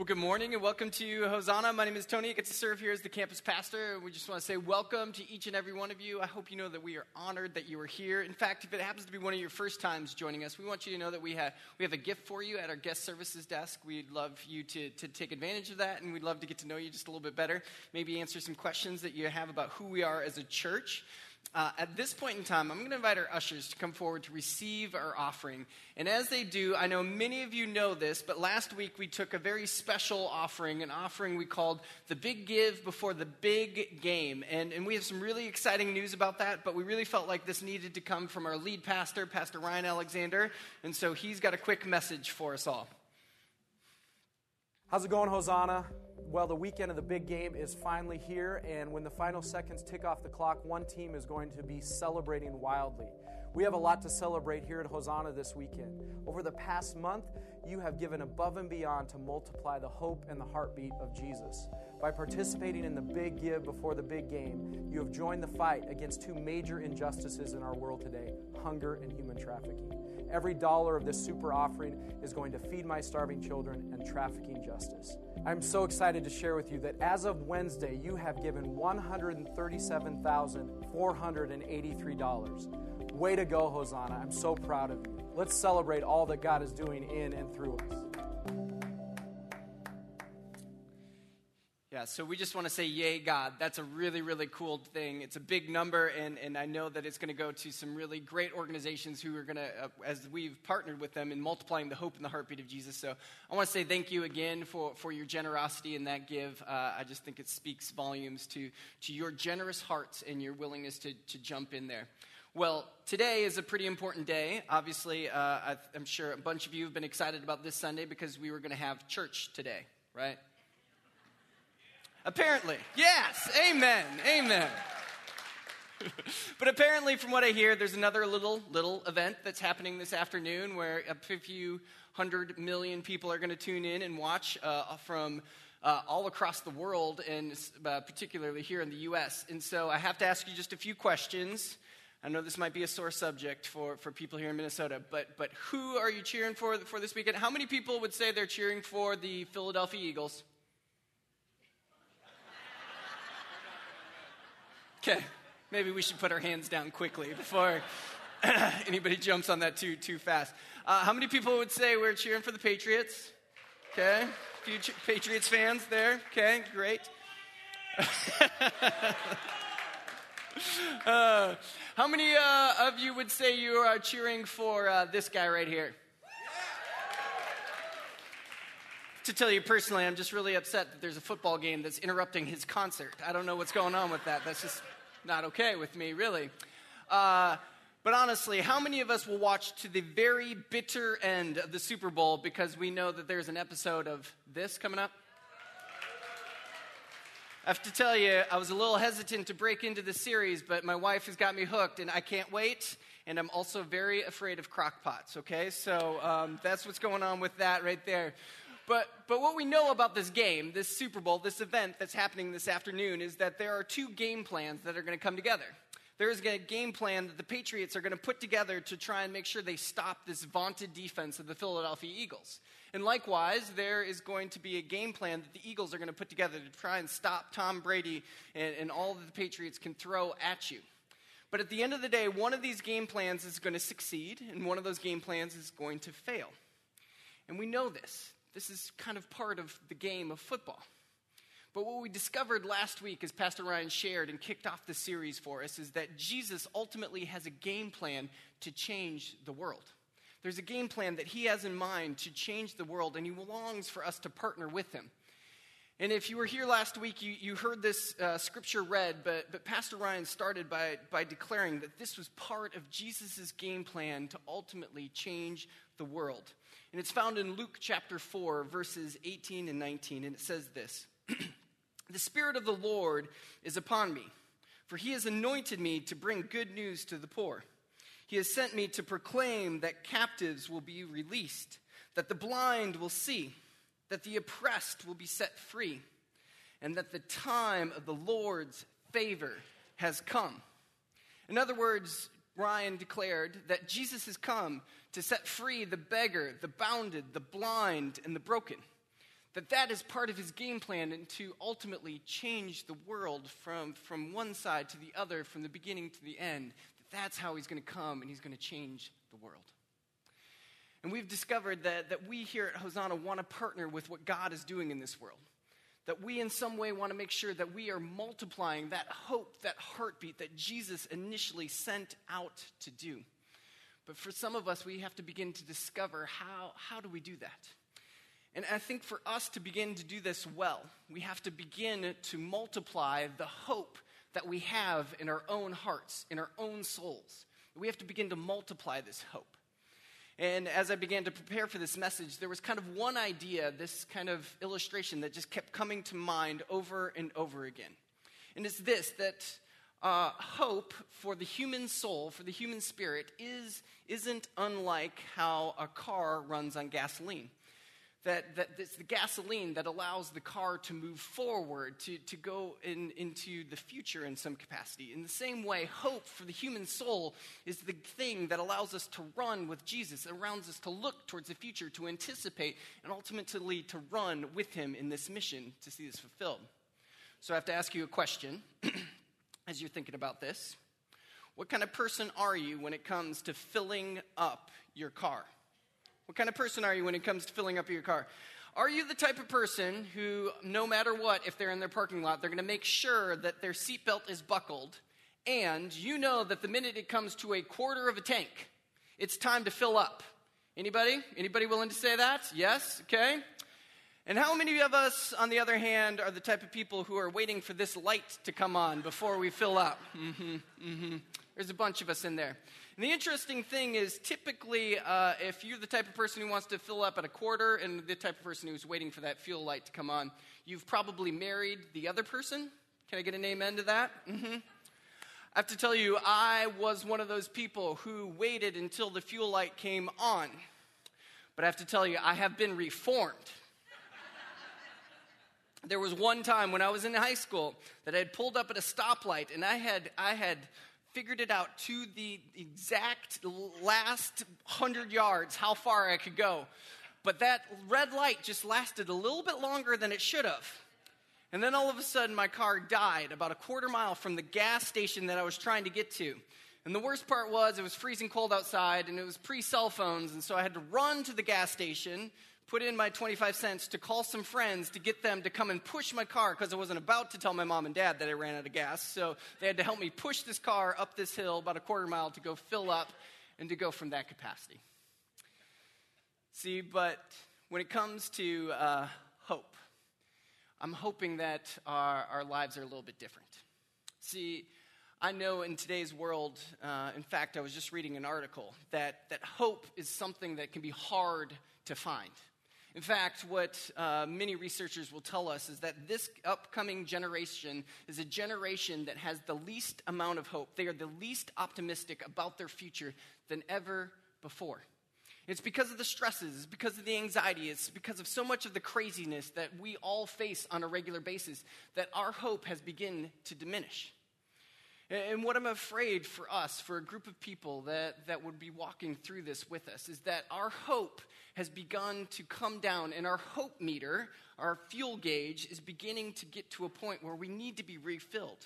Well, good morning and welcome to Hosanna. My name is Tony. I get to serve here as the campus pastor. We just want to say welcome to each and every one of you. I hope you know that we are honored that you are here. In fact, if it happens to be one of your first times joining us, we want you to know that we have, we have a gift for you at our guest services desk. We'd love you to, to take advantage of that, and we'd love to get to know you just a little bit better. Maybe answer some questions that you have about who we are as a church. Uh, at this point in time, I'm going to invite our ushers to come forward to receive our offering. And as they do, I know many of you know this, but last week we took a very special offering, an offering we called the Big Give Before the Big Game. And, and we have some really exciting news about that, but we really felt like this needed to come from our lead pastor, Pastor Ryan Alexander. And so he's got a quick message for us all. How's it going, Hosanna? Well, the weekend of the big game is finally here, and when the final seconds tick off the clock, one team is going to be celebrating wildly. We have a lot to celebrate here at Hosanna this weekend. Over the past month, you have given above and beyond to multiply the hope and the heartbeat of Jesus. By participating in the big give before the big game, you have joined the fight against two major injustices in our world today hunger and human trafficking. Every dollar of this super offering is going to feed my starving children and trafficking justice. I'm so excited to share with you that as of Wednesday, you have given $137,483. Way to go, Hosanna. I'm so proud of you. Let's celebrate all that God is doing in and through us. So we just want to say, Yay, God. That's a really, really cool thing. It's a big number, and, and I know that it's going to go to some really great organizations who are going to, uh, as we've partnered with them in multiplying the hope and the heartbeat of Jesus. So I want to say thank you again for, for your generosity in that give. Uh, I just think it speaks volumes to, to your generous hearts and your willingness to, to jump in there. Well, today is a pretty important day. Obviously, uh, I, I'm sure a bunch of you have been excited about this Sunday because we were going to have church today, right? Apparently. Yes. Amen. Amen. but apparently, from what I hear, there's another little little event that's happening this afternoon where a few hundred million people are going to tune in and watch uh, from uh, all across the world, and uh, particularly here in the U.S. And so, I have to ask you just a few questions. I know this might be a sore subject for, for people here in Minnesota, but but who are you cheering for for this weekend? How many people would say they're cheering for the Philadelphia Eagles? Okay, maybe we should put our hands down quickly before anybody jumps on that too too fast. Uh, how many people would say we're cheering for the Patriots? Okay, ch- Patriots fans there. Okay, great. uh, how many uh, of you would say you are cheering for uh, this guy right here? To tell you personally, I'm just really upset that there's a football game that's interrupting his concert. I don't know what's going on with that. That's just not okay with me, really. Uh, but honestly, how many of us will watch to the very bitter end of the Super Bowl because we know that there's an episode of this coming up? I have to tell you, I was a little hesitant to break into the series, but my wife has got me hooked, and I can't wait. And I'm also very afraid of crockpots, okay? So um, that's what's going on with that right there. But, but what we know about this game, this Super Bowl, this event that's happening this afternoon, is that there are two game plans that are going to come together. There is a game plan that the Patriots are going to put together to try and make sure they stop this vaunted defense of the Philadelphia Eagles. And likewise, there is going to be a game plan that the Eagles are going to put together to try and stop Tom Brady and, and all that the Patriots can throw at you. But at the end of the day, one of these game plans is going to succeed, and one of those game plans is going to fail. And we know this. This is kind of part of the game of football. But what we discovered last week, as Pastor Ryan shared and kicked off the series for us, is that Jesus ultimately has a game plan to change the world. There's a game plan that he has in mind to change the world, and he longs for us to partner with him. And if you were here last week, you, you heard this uh, scripture read, but, but Pastor Ryan started by, by declaring that this was part of Jesus' game plan to ultimately change the world. And it's found in Luke chapter 4, verses 18 and 19. And it says this The Spirit of the Lord is upon me, for he has anointed me to bring good news to the poor. He has sent me to proclaim that captives will be released, that the blind will see, that the oppressed will be set free, and that the time of the Lord's favor has come. In other words, Ryan declared that Jesus has come to set free the beggar, the bounded, the blind, and the broken. That that is part of his game plan and to ultimately change the world from, from one side to the other, from the beginning to the end. That that's how he's going to come and he's going to change the world. And we've discovered that, that we here at Hosanna want to partner with what God is doing in this world. That we, in some way, want to make sure that we are multiplying that hope, that heartbeat that Jesus initially sent out to do. But for some of us, we have to begin to discover how, how do we do that? And I think for us to begin to do this well, we have to begin to multiply the hope that we have in our own hearts, in our own souls. We have to begin to multiply this hope. And as I began to prepare for this message, there was kind of one idea, this kind of illustration that just kept coming to mind over and over again. And it's this that uh, hope for the human soul, for the human spirit, is, isn't unlike how a car runs on gasoline that, that it's the gasoline that allows the car to move forward, to, to go in, into the future in some capacity. In the same way, hope for the human soul is the thing that allows us to run with Jesus, it allows us to look towards the future, to anticipate, and ultimately to run with Him in this mission to see this fulfilled. So I have to ask you a question as you're thinking about this. What kind of person are you when it comes to filling up your car? What kind of person are you when it comes to filling up your car? Are you the type of person who, no matter what, if they're in their parking lot, they're going to make sure that their seatbelt is buckled, and you know that the minute it comes to a quarter of a tank, it's time to fill up? Anybody? Anybody willing to say that? Yes? Okay. And how many of us, on the other hand, are the type of people who are waiting for this light to come on before we fill up? Mm-hmm, mm-hmm. There's a bunch of us in there. And the interesting thing is, typically, uh, if you're the type of person who wants to fill up at a quarter and the type of person who's waiting for that fuel light to come on, you've probably married the other person. Can I get an amen to that? Mm-hmm. I have to tell you, I was one of those people who waited until the fuel light came on. But I have to tell you, I have been reformed. there was one time when I was in high school that I had pulled up at a stoplight and I had, I had figured it out to the exact last hundred yards how far I could go. But that red light just lasted a little bit longer than it should have. And then all of a sudden, my car died about a quarter mile from the gas station that I was trying to get to. And the worst part was, it was freezing cold outside, and it was pre cell phones, and so I had to run to the gas station, put in my 25 cents to call some friends to get them to come and push my car because I wasn't about to tell my mom and dad that I ran out of gas. So they had to help me push this car up this hill about a quarter mile to go fill up and to go from that capacity. See, but when it comes to uh, hope, I'm hoping that our, our lives are a little bit different. See, I know in today's world, uh, in fact, I was just reading an article that, that hope is something that can be hard to find. In fact, what uh, many researchers will tell us is that this upcoming generation is a generation that has the least amount of hope. They are the least optimistic about their future than ever before. It's because of the stresses, it's because of the anxiety, it's because of so much of the craziness that we all face on a regular basis that our hope has begun to diminish. And what I'm afraid for us, for a group of people that, that would be walking through this with us, is that our hope has begun to come down, and our hope meter, our fuel gauge, is beginning to get to a point where we need to be refilled.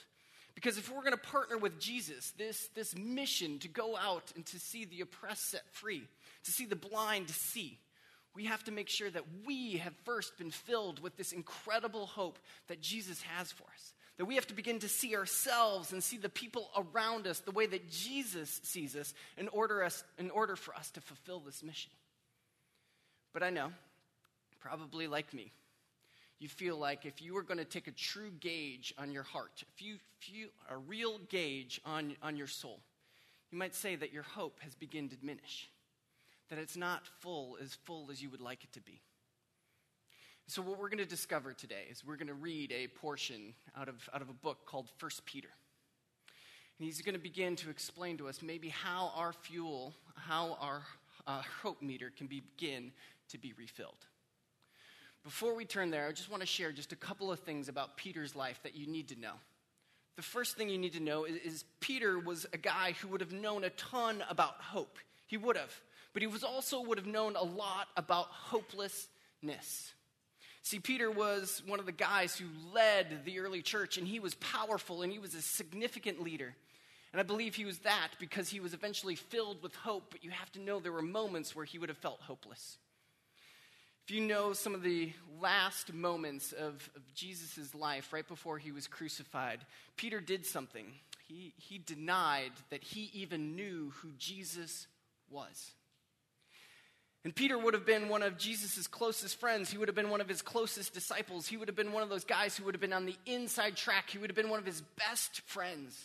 Because if we're going to partner with Jesus, this, this mission to go out and to see the oppressed set free, to see the blind see, we have to make sure that we have first been filled with this incredible hope that Jesus has for us. That we have to begin to see ourselves and see the people around us the way that Jesus sees us in order, us, in order for us to fulfill this mission. But I know, probably like me, you feel like if you were going to take a true gauge on your heart, if you, you a real gauge on, on your soul, you might say that your hope has begun to diminish, that it's not full as full as you would like it to be. So, what we're going to discover today is we're going to read a portion out of, out of a book called First Peter. And he's going to begin to explain to us maybe how our fuel, how our uh, hope meter can begin to be refilled. Before we turn there, I just want to share just a couple of things about Peter's life that you need to know. The first thing you need to know is, is Peter was a guy who would have known a ton about hope. He would have. But he was also would have known a lot about hopelessness. See, Peter was one of the guys who led the early church, and he was powerful and he was a significant leader. And I believe he was that because he was eventually filled with hope, but you have to know there were moments where he would have felt hopeless. If you know some of the last moments of, of Jesus' life right before he was crucified, Peter did something. He, he denied that he even knew who Jesus was. And Peter would have been one of Jesus' closest friends. He would have been one of his closest disciples. He would have been one of those guys who would have been on the inside track. He would have been one of his best friends.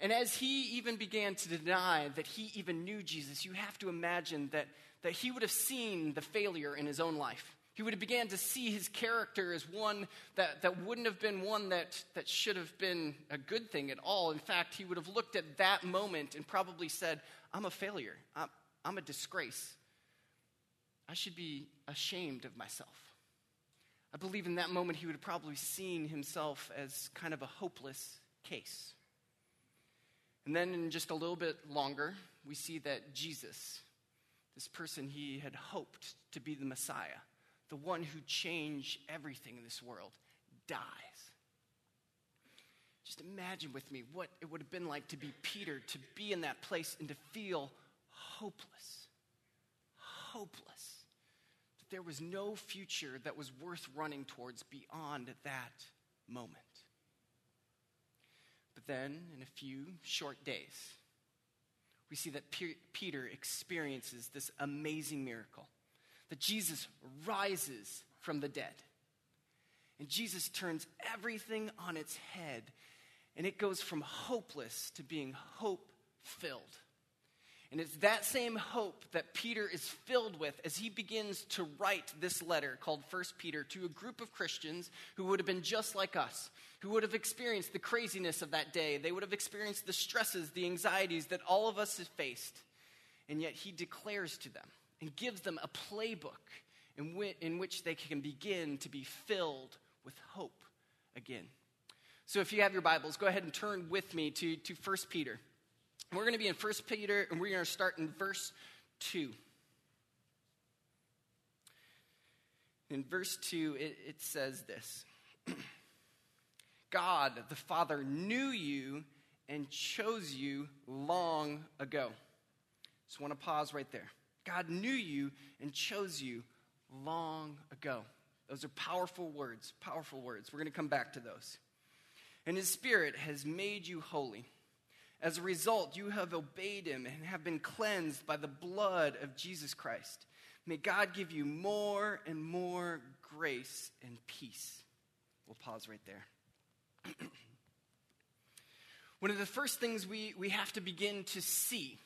And as he even began to deny that he even knew Jesus, you have to imagine that, that he would have seen the failure in his own life. He would have began to see his character as one that, that wouldn't have been one that, that should have been a good thing at all. In fact, he would have looked at that moment and probably said, I'm a failure. I'm, I'm a disgrace. I should be ashamed of myself. I believe in that moment he would have probably seen himself as kind of a hopeless case. And then, in just a little bit longer, we see that Jesus, this person he had hoped to be the Messiah, the one who changed everything in this world, dies. Just imagine with me what it would have been like to be Peter, to be in that place and to feel hopeless. Hopeless there was no future that was worth running towards beyond that moment. But then, in a few short days, we see that Peter experiences this amazing miracle that Jesus rises from the dead. And Jesus turns everything on its head, and it goes from hopeless to being hope filled. And it's that same hope that Peter is filled with as he begins to write this letter called 1 Peter to a group of Christians who would have been just like us, who would have experienced the craziness of that day. They would have experienced the stresses, the anxieties that all of us have faced. And yet he declares to them and gives them a playbook in, whi- in which they can begin to be filled with hope again. So if you have your Bibles, go ahead and turn with me to, to 1 Peter. We're going to be in 1 Peter, and we're going to start in verse 2. In verse 2, it, it says this God the Father knew you and chose you long ago. Just want to pause right there. God knew you and chose you long ago. Those are powerful words, powerful words. We're going to come back to those. And His Spirit has made you holy as a result, you have obeyed him and have been cleansed by the blood of Jesus Christ. May God give you more and more grace and peace. We'll pause right there. One of the first things we, we have to begin to see,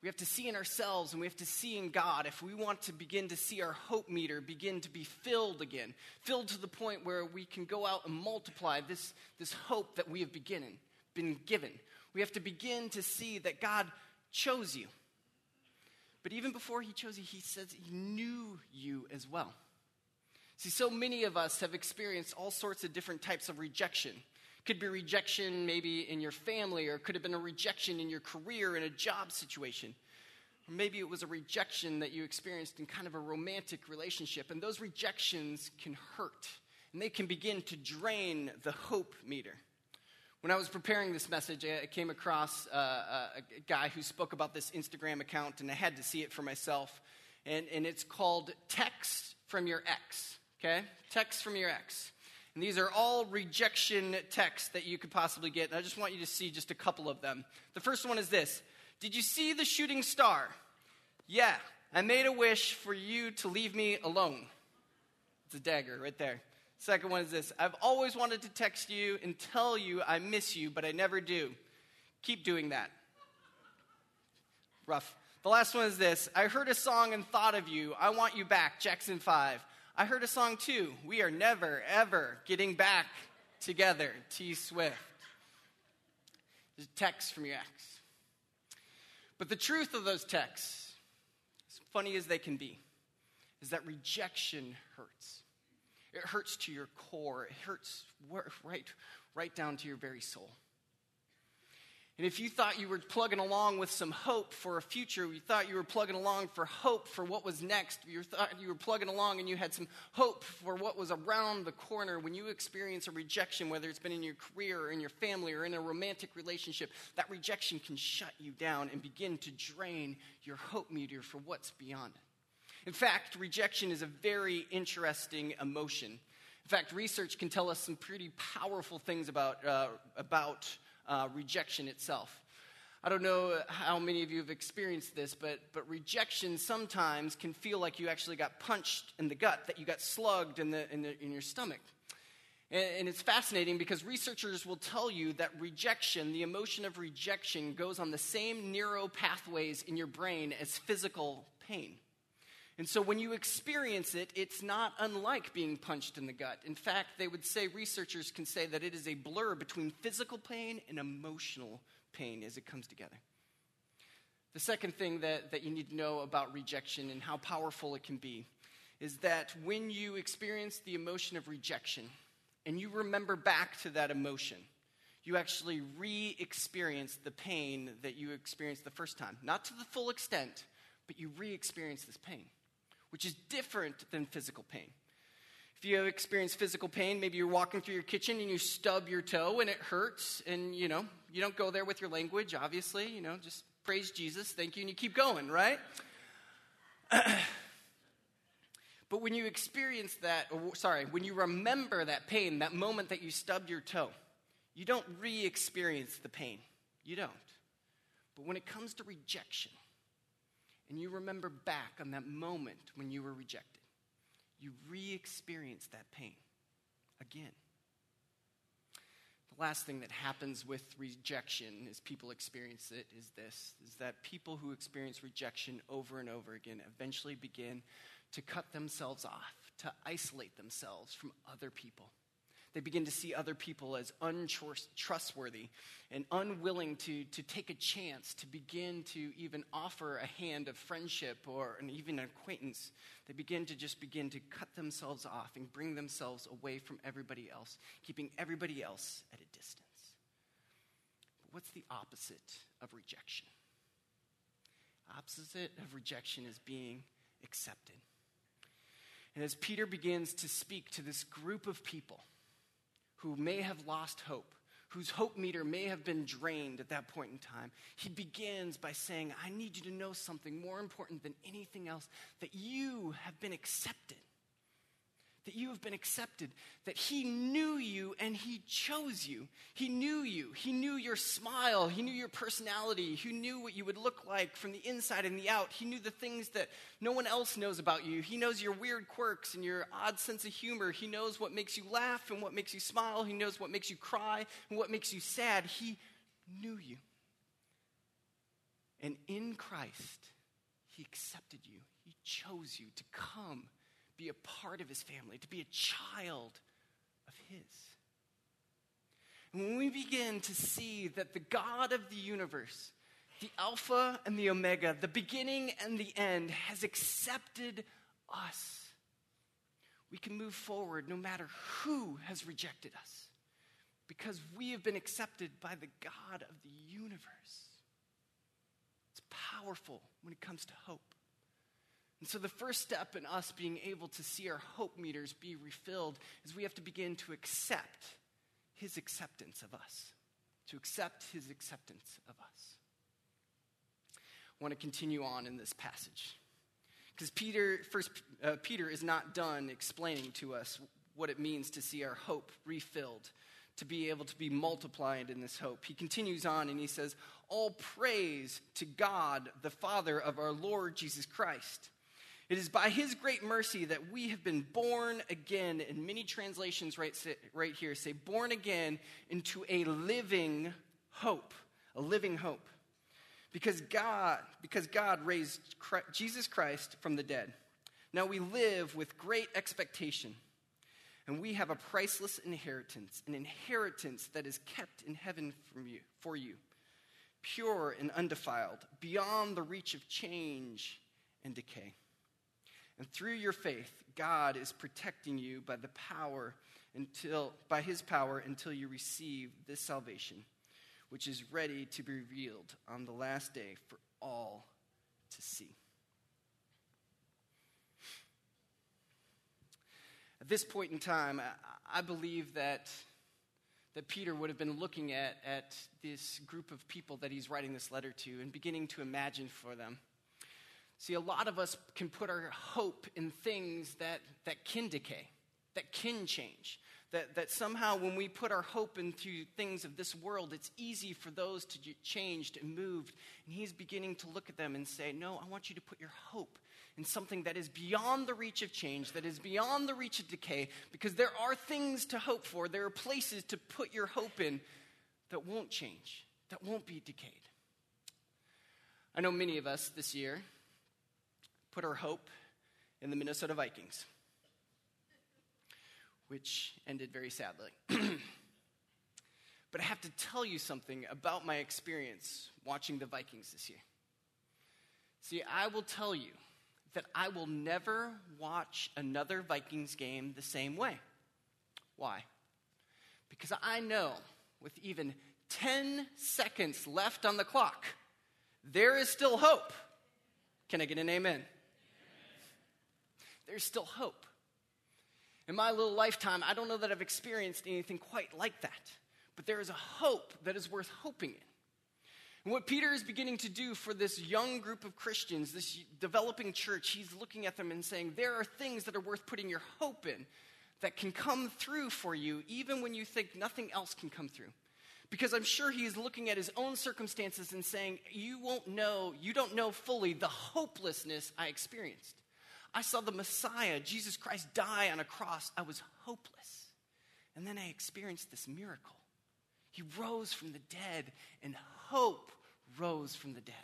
we have to see in ourselves and we have to see in God if we want to begin to see our hope meter begin to be filled again, filled to the point where we can go out and multiply this, this hope that we have beginning, been given we have to begin to see that God chose you. But even before he chose you, he says he knew you as well. See, so many of us have experienced all sorts of different types of rejection. Could be rejection maybe in your family, or could have been a rejection in your career, in a job situation. Or maybe it was a rejection that you experienced in kind of a romantic relationship. And those rejections can hurt, and they can begin to drain the hope meter. When I was preparing this message, I came across uh, a guy who spoke about this Instagram account, and I had to see it for myself. And, and it's called Text from Your Ex. Okay? Text from Your Ex. And these are all rejection texts that you could possibly get. And I just want you to see just a couple of them. The first one is this Did you see the shooting star? Yeah, I made a wish for you to leave me alone. It's a dagger right there. Second one is this I've always wanted to text you and tell you I miss you, but I never do. Keep doing that. Rough. The last one is this I heard a song and thought of you. I want you back. Jackson 5. I heard a song too. We are never, ever getting back together. T Swift. There's a text from your ex. But the truth of those texts, as funny as they can be, is that rejection hurts. It hurts to your core. It hurts right, right down to your very soul. And if you thought you were plugging along with some hope for a future, you thought you were plugging along for hope for what was next, you thought you were plugging along and you had some hope for what was around the corner, when you experience a rejection, whether it's been in your career or in your family or in a romantic relationship, that rejection can shut you down and begin to drain your hope meter for what's beyond it. In fact, rejection is a very interesting emotion. In fact, research can tell us some pretty powerful things about, uh, about uh, rejection itself. I don't know how many of you have experienced this, but, but rejection sometimes can feel like you actually got punched in the gut, that you got slugged in, the, in, the, in your stomach. And, and it's fascinating because researchers will tell you that rejection, the emotion of rejection, goes on the same neural pathways in your brain as physical pain. And so when you experience it, it's not unlike being punched in the gut. In fact, they would say, researchers can say that it is a blur between physical pain and emotional pain as it comes together. The second thing that, that you need to know about rejection and how powerful it can be is that when you experience the emotion of rejection and you remember back to that emotion, you actually re experience the pain that you experienced the first time. Not to the full extent, but you re experience this pain which is different than physical pain. If you have experienced physical pain, maybe you're walking through your kitchen and you stub your toe and it hurts, and you know, you don't go there with your language, obviously, you know, just praise Jesus, thank you, and you keep going, right? but when you experience that, or sorry, when you remember that pain, that moment that you stubbed your toe, you don't re experience the pain. You don't. But when it comes to rejection, and you remember back on that moment when you were rejected, you re experience that pain again. The last thing that happens with rejection as people experience it is this is that people who experience rejection over and over again eventually begin to cut themselves off, to isolate themselves from other people. They begin to see other people as untrustworthy and unwilling to, to take a chance to begin to even offer a hand of friendship or an, even an acquaintance. They begin to just begin to cut themselves off and bring themselves away from everybody else, keeping everybody else at a distance. But what's the opposite of rejection? Opposite of rejection is being accepted. And as Peter begins to speak to this group of people, who may have lost hope, whose hope meter may have been drained at that point in time, he begins by saying, I need you to know something more important than anything else that you have been accepted that you have been accepted, that He knew you and He chose you. He knew you. He knew your smile. He knew your personality. He knew what you would look like from the inside and the out. He knew the things that no one else knows about you. He knows your weird quirks and your odd sense of humor. He knows what makes you laugh and what makes you smile. He knows what makes you cry and what makes you sad. He knew you. And in Christ, He accepted you, He chose you to come be a part of his family, to be a child of his. And when we begin to see that the God of the universe, the Alpha and the Omega, the beginning and the end, has accepted us, we can move forward no matter who has rejected us because we have been accepted by the God of the universe. It's powerful when it comes to hope. And so, the first step in us being able to see our hope meters be refilled is we have to begin to accept his acceptance of us. To accept his acceptance of us. I want to continue on in this passage. Because Peter, first, uh, Peter is not done explaining to us what it means to see our hope refilled, to be able to be multiplied in this hope. He continues on and he says, All praise to God, the Father of our Lord Jesus Christ it is by his great mercy that we have been born again. And many translations right, right here say, born again into a living hope. A living hope. Because God, because God raised Christ, Jesus Christ from the dead. Now we live with great expectation. And we have a priceless inheritance, an inheritance that is kept in heaven from you, for you, pure and undefiled, beyond the reach of change and decay. And through your faith, God is protecting you by the power until by his power until you receive this salvation, which is ready to be revealed on the last day for all to see. At this point in time, I, believe that, that Peter would have been looking at, at this group of people that he's writing this letter to and beginning to imagine for them. See, a lot of us can put our hope in things that, that can decay, that can change. That, that somehow, when we put our hope into things of this world, it's easy for those to get changed and moved. And he's beginning to look at them and say, No, I want you to put your hope in something that is beyond the reach of change, that is beyond the reach of decay, because there are things to hope for. There are places to put your hope in that won't change, that won't be decayed. I know many of us this year put our hope in the Minnesota Vikings, which ended very sadly. but I have to tell you something about my experience watching the Vikings this year. See, I will tell you that I will never watch another Vikings game the same way. Why? Because I know with even 10 seconds left on the clock, there is still hope. Can I get an amen? There's still hope. In my little lifetime, I don't know that I've experienced anything quite like that, but there is a hope that is worth hoping in. And what Peter is beginning to do for this young group of Christians, this developing church, he's looking at them and saying, There are things that are worth putting your hope in that can come through for you, even when you think nothing else can come through. Because I'm sure he is looking at his own circumstances and saying, You won't know, you don't know fully the hopelessness I experienced. I saw the Messiah, Jesus Christ, die on a cross. I was hopeless. And then I experienced this miracle. He rose from the dead, and hope rose from the dead.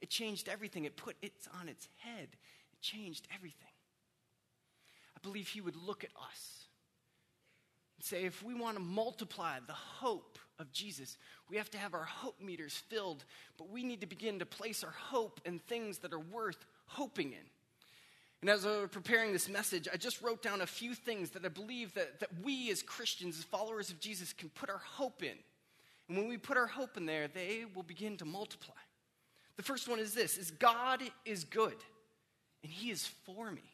It changed everything. It put it on its head. It changed everything. I believe he would look at us and say, if we want to multiply the hope of Jesus, we have to have our hope meters filled, but we need to begin to place our hope in things that are worth hoping in. And as I was preparing this message, I just wrote down a few things that I believe that, that we as Christians, as followers of Jesus, can put our hope in. And when we put our hope in there, they will begin to multiply. The first one is this is God is good, and He is for me.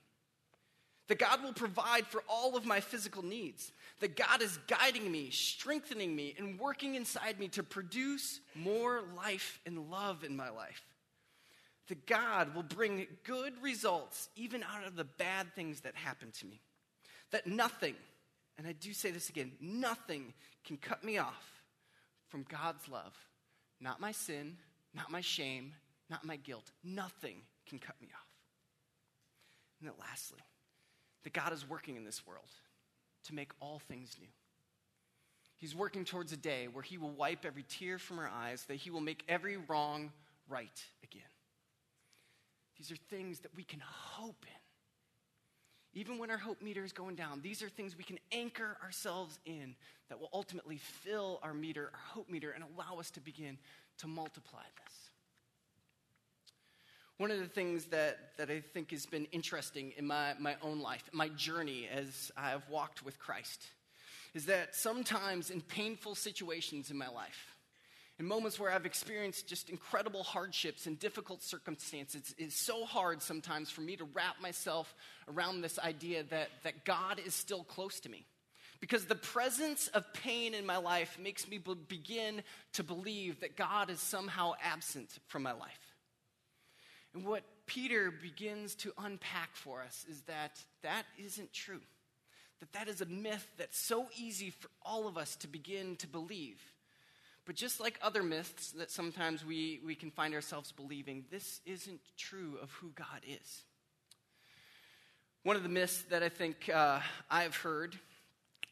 That God will provide for all of my physical needs. That God is guiding me, strengthening me, and working inside me to produce more life and love in my life that God will bring good results even out of the bad things that happen to me. That nothing, and I do say this again, nothing can cut me off from God's love. Not my sin, not my shame, not my guilt. Nothing can cut me off. And then lastly, that God is working in this world to make all things new. He's working towards a day where He will wipe every tear from our eyes, that He will make every wrong right again. These are things that we can hope in. Even when our hope meter is going down, these are things we can anchor ourselves in that will ultimately fill our meter, our hope meter, and allow us to begin to multiply this. One of the things that, that I think has been interesting in my, my own life, my journey as I've walked with Christ, is that sometimes in painful situations in my life, in moments where I've experienced just incredible hardships and difficult circumstances, it's so hard sometimes for me to wrap myself around this idea that, that God is still close to me. Because the presence of pain in my life makes me be- begin to believe that God is somehow absent from my life. And what Peter begins to unpack for us is that that isn't true. That that is a myth that's so easy for all of us to begin to believe. But just like other myths that sometimes we, we can find ourselves believing, this isn't true of who God is. One of the myths that I think uh, I've heard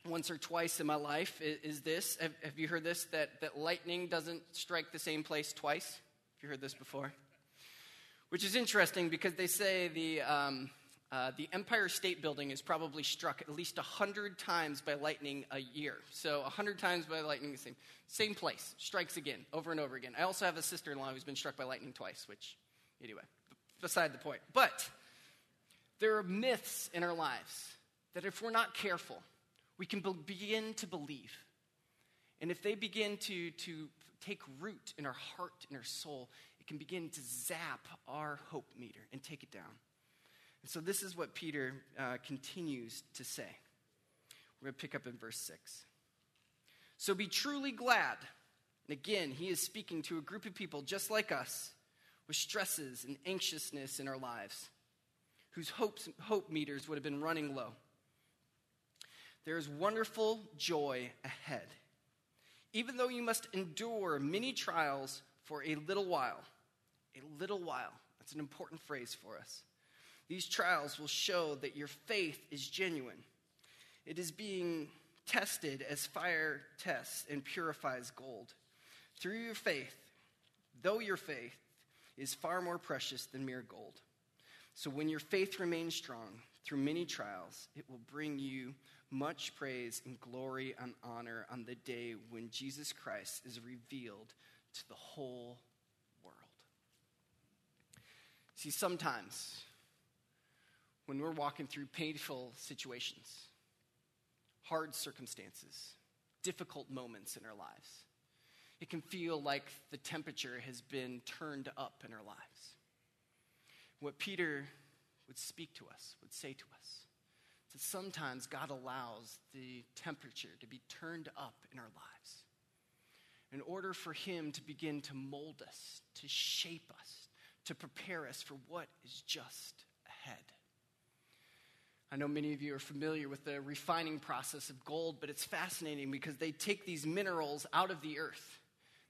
once or twice in my life is, is this. Have, have, you heard this? That, that lightning doesn't strike the same place twice? Have you heard this before? Which is interesting because they say the, um, uh, the Empire State Building is probably struck at least 100 times by lightning a year. So 100 times by lightning, the same, same place, strikes again, over and over again. I also have a sister in law who's been struck by lightning twice, which, anyway, beside the point. But there are myths in our lives that if we're not careful, we can be- begin to believe. And if they begin to, to take root in our heart, in our soul, it can begin to zap our hope meter and take it down. And so this is what Peter uh, continues to say. We're going to pick up in verse 6. So be truly glad. And again, he is speaking to a group of people just like us with stresses and anxiousness in our lives, whose hopes, hope meters would have been running low. There is wonderful joy ahead. Even though you must endure many trials for a little while, a little while. That's an important phrase for us. These trials will show that your faith is genuine. It is being tested as fire tests and purifies gold. Through your faith, though your faith is far more precious than mere gold. So when your faith remains strong through many trials, it will bring you much praise and glory and honor on the day when Jesus Christ is revealed to the whole world. See, sometimes when we're walking through painful situations, hard circumstances, difficult moments in our lives, it can feel like the temperature has been turned up in our lives. What Peter would speak to us, would say to us, that sometimes God allows the temperature to be turned up in our lives in order for Him to begin to mold us, to shape us, to prepare us for what is just ahead. I know many of you are familiar with the refining process of gold, but it's fascinating because they take these minerals out of the earth.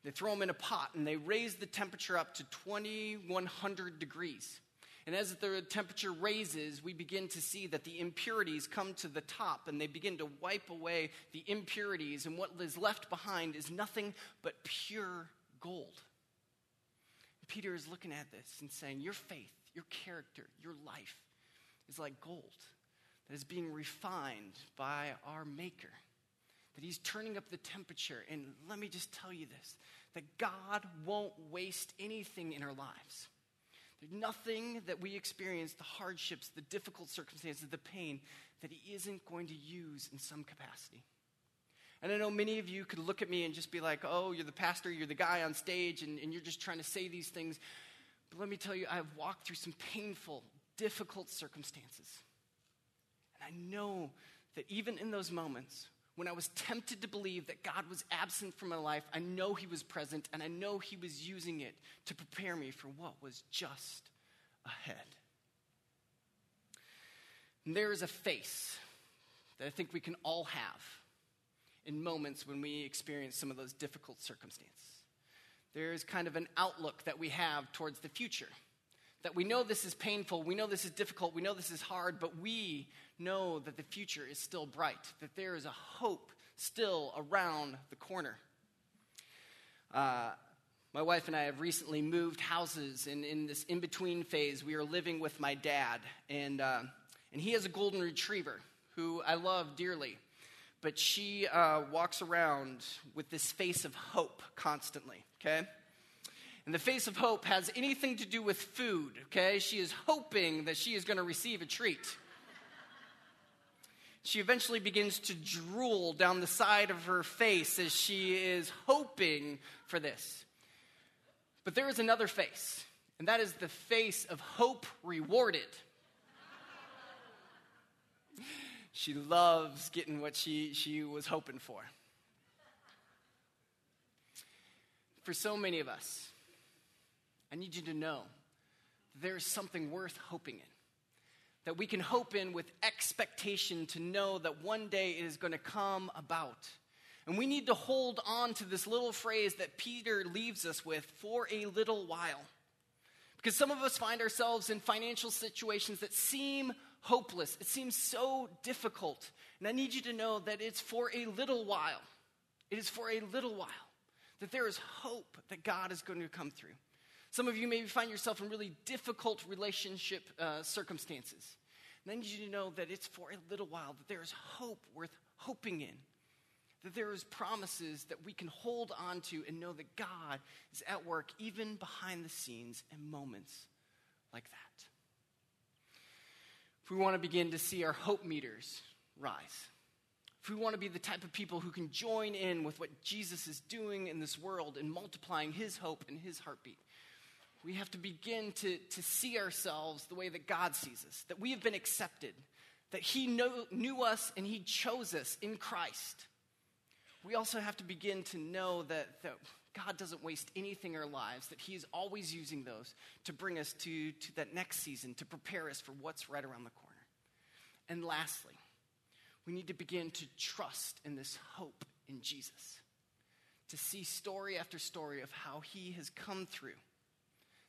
They throw them in a pot and they raise the temperature up to 2100 degrees. And as the temperature raises, we begin to see that the impurities come to the top and they begin to wipe away the impurities. And what is left behind is nothing but pure gold. Peter is looking at this and saying, Your faith, your character, your life is like gold that is being refined by our Maker. That He's turning up the temperature. And let me just tell you this that God won't waste anything in our lives. There's nothing that we experience, the hardships, the difficult circumstances, the pain, that He isn't going to use in some capacity. And I know many of you could look at me and just be like, oh, you're the pastor, you're the guy on stage, and, and you're just trying to say these things. But let me tell you, I've walked through some painful, difficult circumstances. I know that even in those moments, when I was tempted to believe that God was absent from my life, I know He was present and I know He was using it to prepare me for what was just ahead. And there is a face that I think we can all have in moments when we experience some of those difficult circumstances. There is kind of an outlook that we have towards the future. That we know this is painful, we know this is difficult, we know this is hard, but we know that the future is still bright, that there is a hope still around the corner. Uh, my wife and I have recently moved houses, and in this in between phase, we are living with my dad. And, uh, and he has a golden retriever who I love dearly. But she uh, walks around with this face of hope constantly, okay? And the face of hope has anything to do with food, okay? She is hoping that she is going to receive a treat. She eventually begins to drool down the side of her face as she is hoping for this. But there is another face, and that is the face of hope rewarded. she loves getting what she, she was hoping for. For so many of us, I need you to know that there's something worth hoping in. That we can hope in with expectation to know that one day it is going to come about. And we need to hold on to this little phrase that Peter leaves us with for a little while. Because some of us find ourselves in financial situations that seem hopeless, it seems so difficult. And I need you to know that it's for a little while. It is for a little while that there is hope that God is going to come through. Some of you maybe find yourself in really difficult relationship uh, circumstances. And I need you to know that it's for a little while, that there is hope worth hoping in, that there is promises that we can hold on to and know that God is at work even behind the scenes in moments like that. If we want to begin to see our hope meters rise, if we want to be the type of people who can join in with what Jesus is doing in this world and multiplying his hope and his heartbeat, we have to begin to, to see ourselves the way that God sees us, that we have been accepted, that he know, knew us and he chose us in Christ. We also have to begin to know that, that God doesn't waste anything in our lives, that he is always using those to bring us to, to that next season, to prepare us for what's right around the corner. And lastly, we need to begin to trust in this hope in Jesus, to see story after story of how he has come through,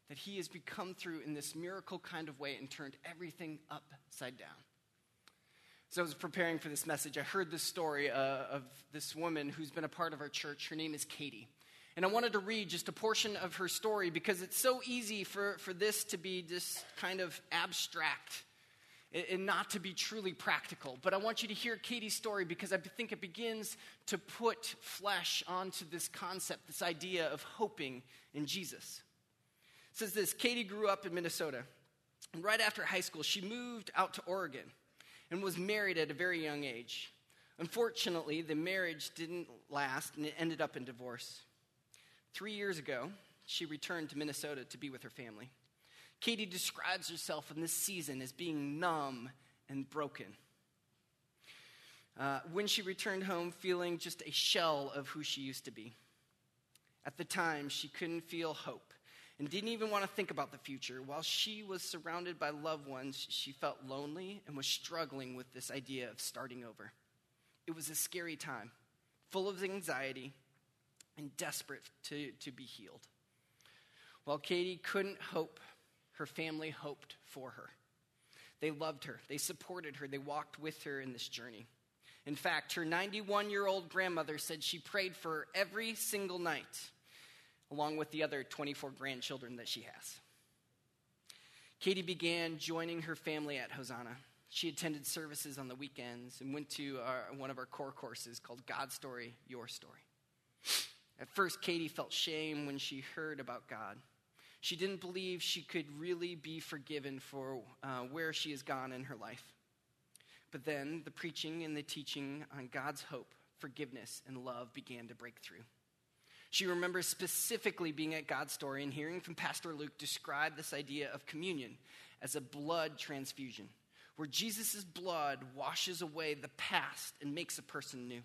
that he has become through in this miracle kind of way and turned everything upside down. So, I was preparing for this message. I heard this story uh, of this woman who's been a part of our church. Her name is Katie. And I wanted to read just a portion of her story because it's so easy for, for this to be just kind of abstract and not to be truly practical. But I want you to hear Katie's story because I think it begins to put flesh onto this concept, this idea of hoping in Jesus. Says this Katie grew up in Minnesota. And right after high school, she moved out to Oregon and was married at a very young age. Unfortunately, the marriage didn't last and it ended up in divorce. Three years ago, she returned to Minnesota to be with her family. Katie describes herself in this season as being numb and broken. Uh, when she returned home, feeling just a shell of who she used to be. At the time, she couldn't feel hope and didn't even want to think about the future. While she was surrounded by loved ones, she felt lonely and was struggling with this idea of starting over. It was a scary time, full of anxiety and desperate to, to be healed. While Katie couldn't hope her family hoped for her. They loved her, they supported her, they walked with her in this journey. In fact, her 91 year old grandmother said she prayed for her every single night, along with the other 24 grandchildren that she has. Katie began joining her family at Hosanna. She attended services on the weekends and went to our, one of our core courses called God Story, Your Story. At first, Katie felt shame when she heard about God. She didn't believe she could really be forgiven for uh, where she has gone in her life. But then the preaching and the teaching on God's hope, forgiveness, and love began to break through. She remembers specifically being at God's story and hearing from Pastor Luke describe this idea of communion as a blood transfusion, where Jesus' blood washes away the past and makes a person new.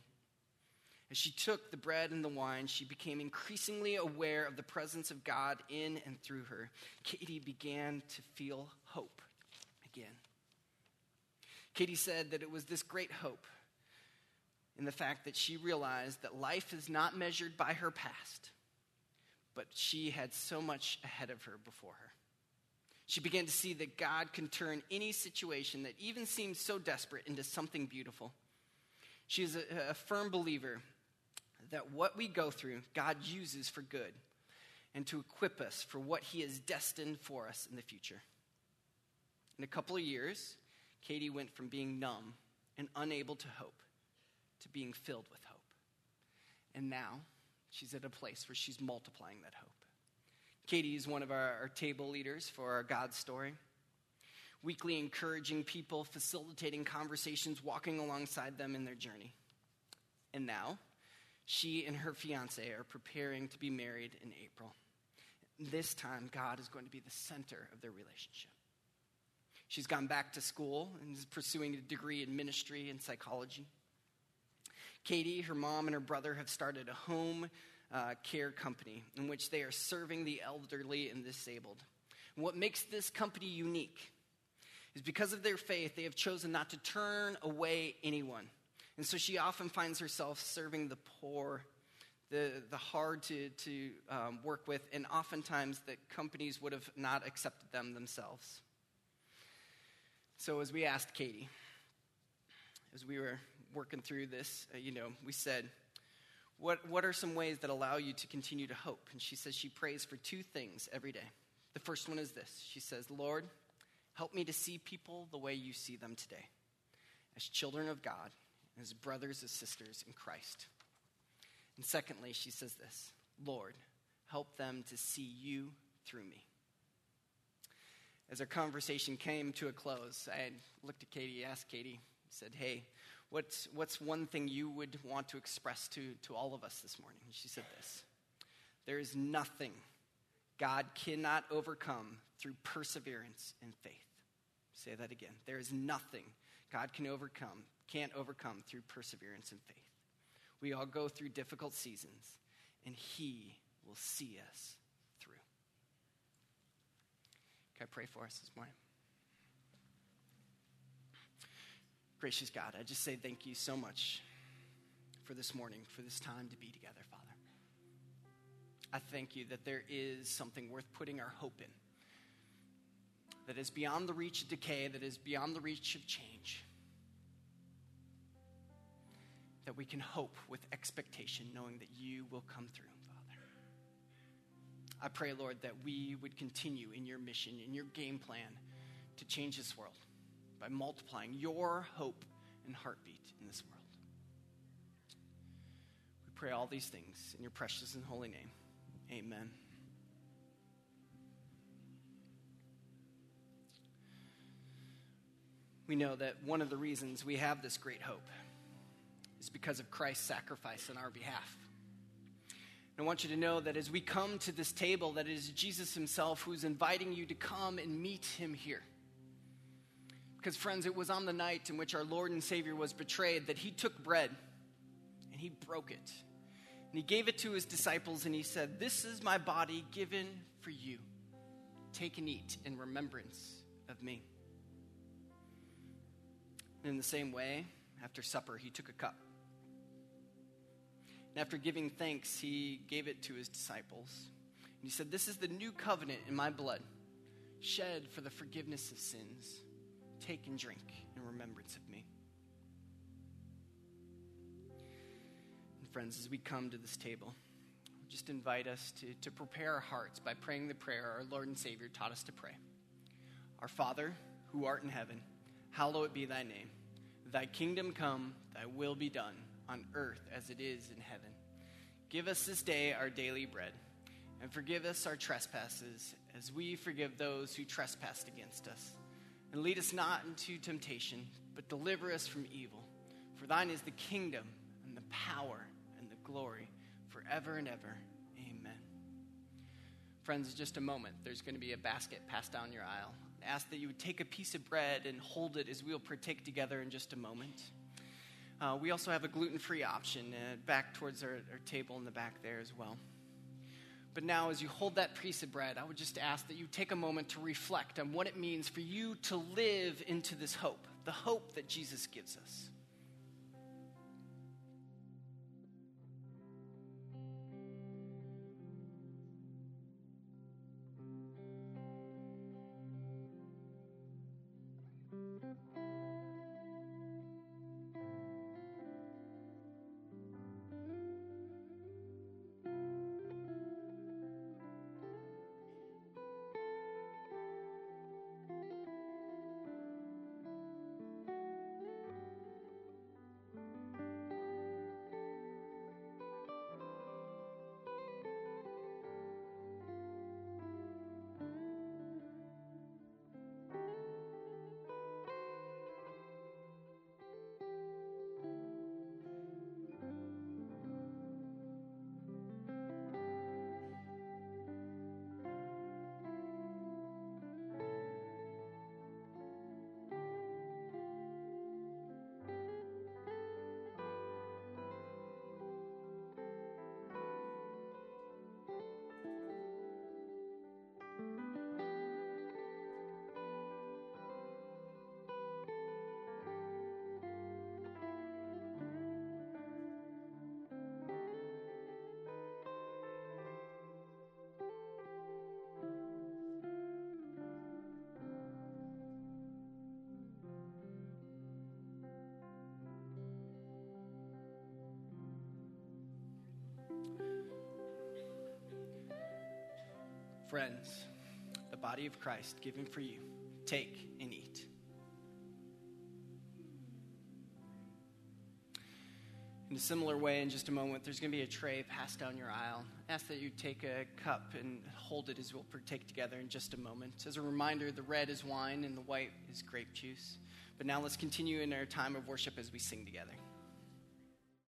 As she took the bread and the wine, she became increasingly aware of the presence of God in and through her. Katie began to feel hope again. Katie said that it was this great hope in the fact that she realized that life is not measured by her past, but she had so much ahead of her before her. She began to see that God can turn any situation that even seems so desperate into something beautiful. She is a, a firm believer that what we go through, God uses for good and to equip us for what He has destined for us in the future. In a couple of years, Katie went from being numb and unable to hope to being filled with hope. And now she's at a place where she's multiplying that hope. Katie is one of our, our table leaders for our God story, weekly encouraging people, facilitating conversations, walking alongside them in their journey. And now she and her fiance are preparing to be married in April. This time, God is going to be the center of their relationship. She's gone back to school and is pursuing a degree in ministry and psychology. Katie, her mom, and her brother have started a home uh, care company in which they are serving the elderly and disabled. And what makes this company unique is because of their faith, they have chosen not to turn away anyone. And so she often finds herself serving the poor, the, the hard to, to um, work with, and oftentimes that companies would have not accepted them themselves. So as we asked Katie, as we were working through this, uh, you know, we said, what, what are some ways that allow you to continue to hope? And she says she prays for two things every day. The first one is this She says, Lord, help me to see people the way you see them today, as children of God as brothers and sisters in Christ. And secondly, she says this Lord, help them to see you through me. As our conversation came to a close, I looked at Katie, asked Katie, said, Hey, what's, what's one thing you would want to express to, to all of us this morning? She said this There is nothing God cannot overcome through perseverance and faith. Say that again. There is nothing God can overcome, can't overcome through perseverance and faith. We all go through difficult seasons, and He will see us through. Can I pray for us this morning? Gracious God, I just say thank you so much for this morning, for this time to be together, Father. I thank you that there is something worth putting our hope in, that is beyond the reach of decay, that is beyond the reach of change, that we can hope with expectation, knowing that you will come through, Father. I pray, Lord, that we would continue in your mission, in your game plan to change this world by multiplying your hope and heartbeat in this world. We pray all these things in your precious and holy name. Amen. We know that one of the reasons we have this great hope is because of Christ's sacrifice on our behalf. And I want you to know that as we come to this table, that it is Jesus himself who's inviting you to come and meet him here. Because, friends, it was on the night in which our Lord and Savior was betrayed that he took bread and he broke it and he gave it to his disciples and he said, This is my body given for you. Take and eat in remembrance of me. And in the same way, after supper, he took a cup. And after giving thanks, he gave it to his disciples. And he said, This is the new covenant in my blood, shed for the forgiveness of sins. Take and drink in remembrance of me. And friends, as we come to this table, just invite us to, to prepare our hearts by praying the prayer our Lord and Savior taught us to pray. Our Father, who art in heaven, hallowed be thy name. Thy kingdom come, thy will be done, on earth as it is in heaven. Give us this day our daily bread, and forgive us our trespasses, as we forgive those who trespass against us. And lead us not into temptation, but deliver us from evil. For thine is the kingdom, and the power, and the glory forever and ever. Amen. Friends, just a moment, there's going to be a basket passed down your aisle. I ask that you would take a piece of bread and hold it as we'll partake together in just a moment. Uh, we also have a gluten free option uh, back towards our, our table in the back there as well. But now, as you hold that piece of bread, I would just ask that you take a moment to reflect on what it means for you to live into this hope, the hope that Jesus gives us. Friends, the body of Christ given for you. Take and eat. In a similar way, in just a moment, there's going to be a tray passed down your aisle. Ask that you take a cup and hold it as we'll partake together in just a moment. As a reminder, the red is wine and the white is grape juice. But now let's continue in our time of worship as we sing together.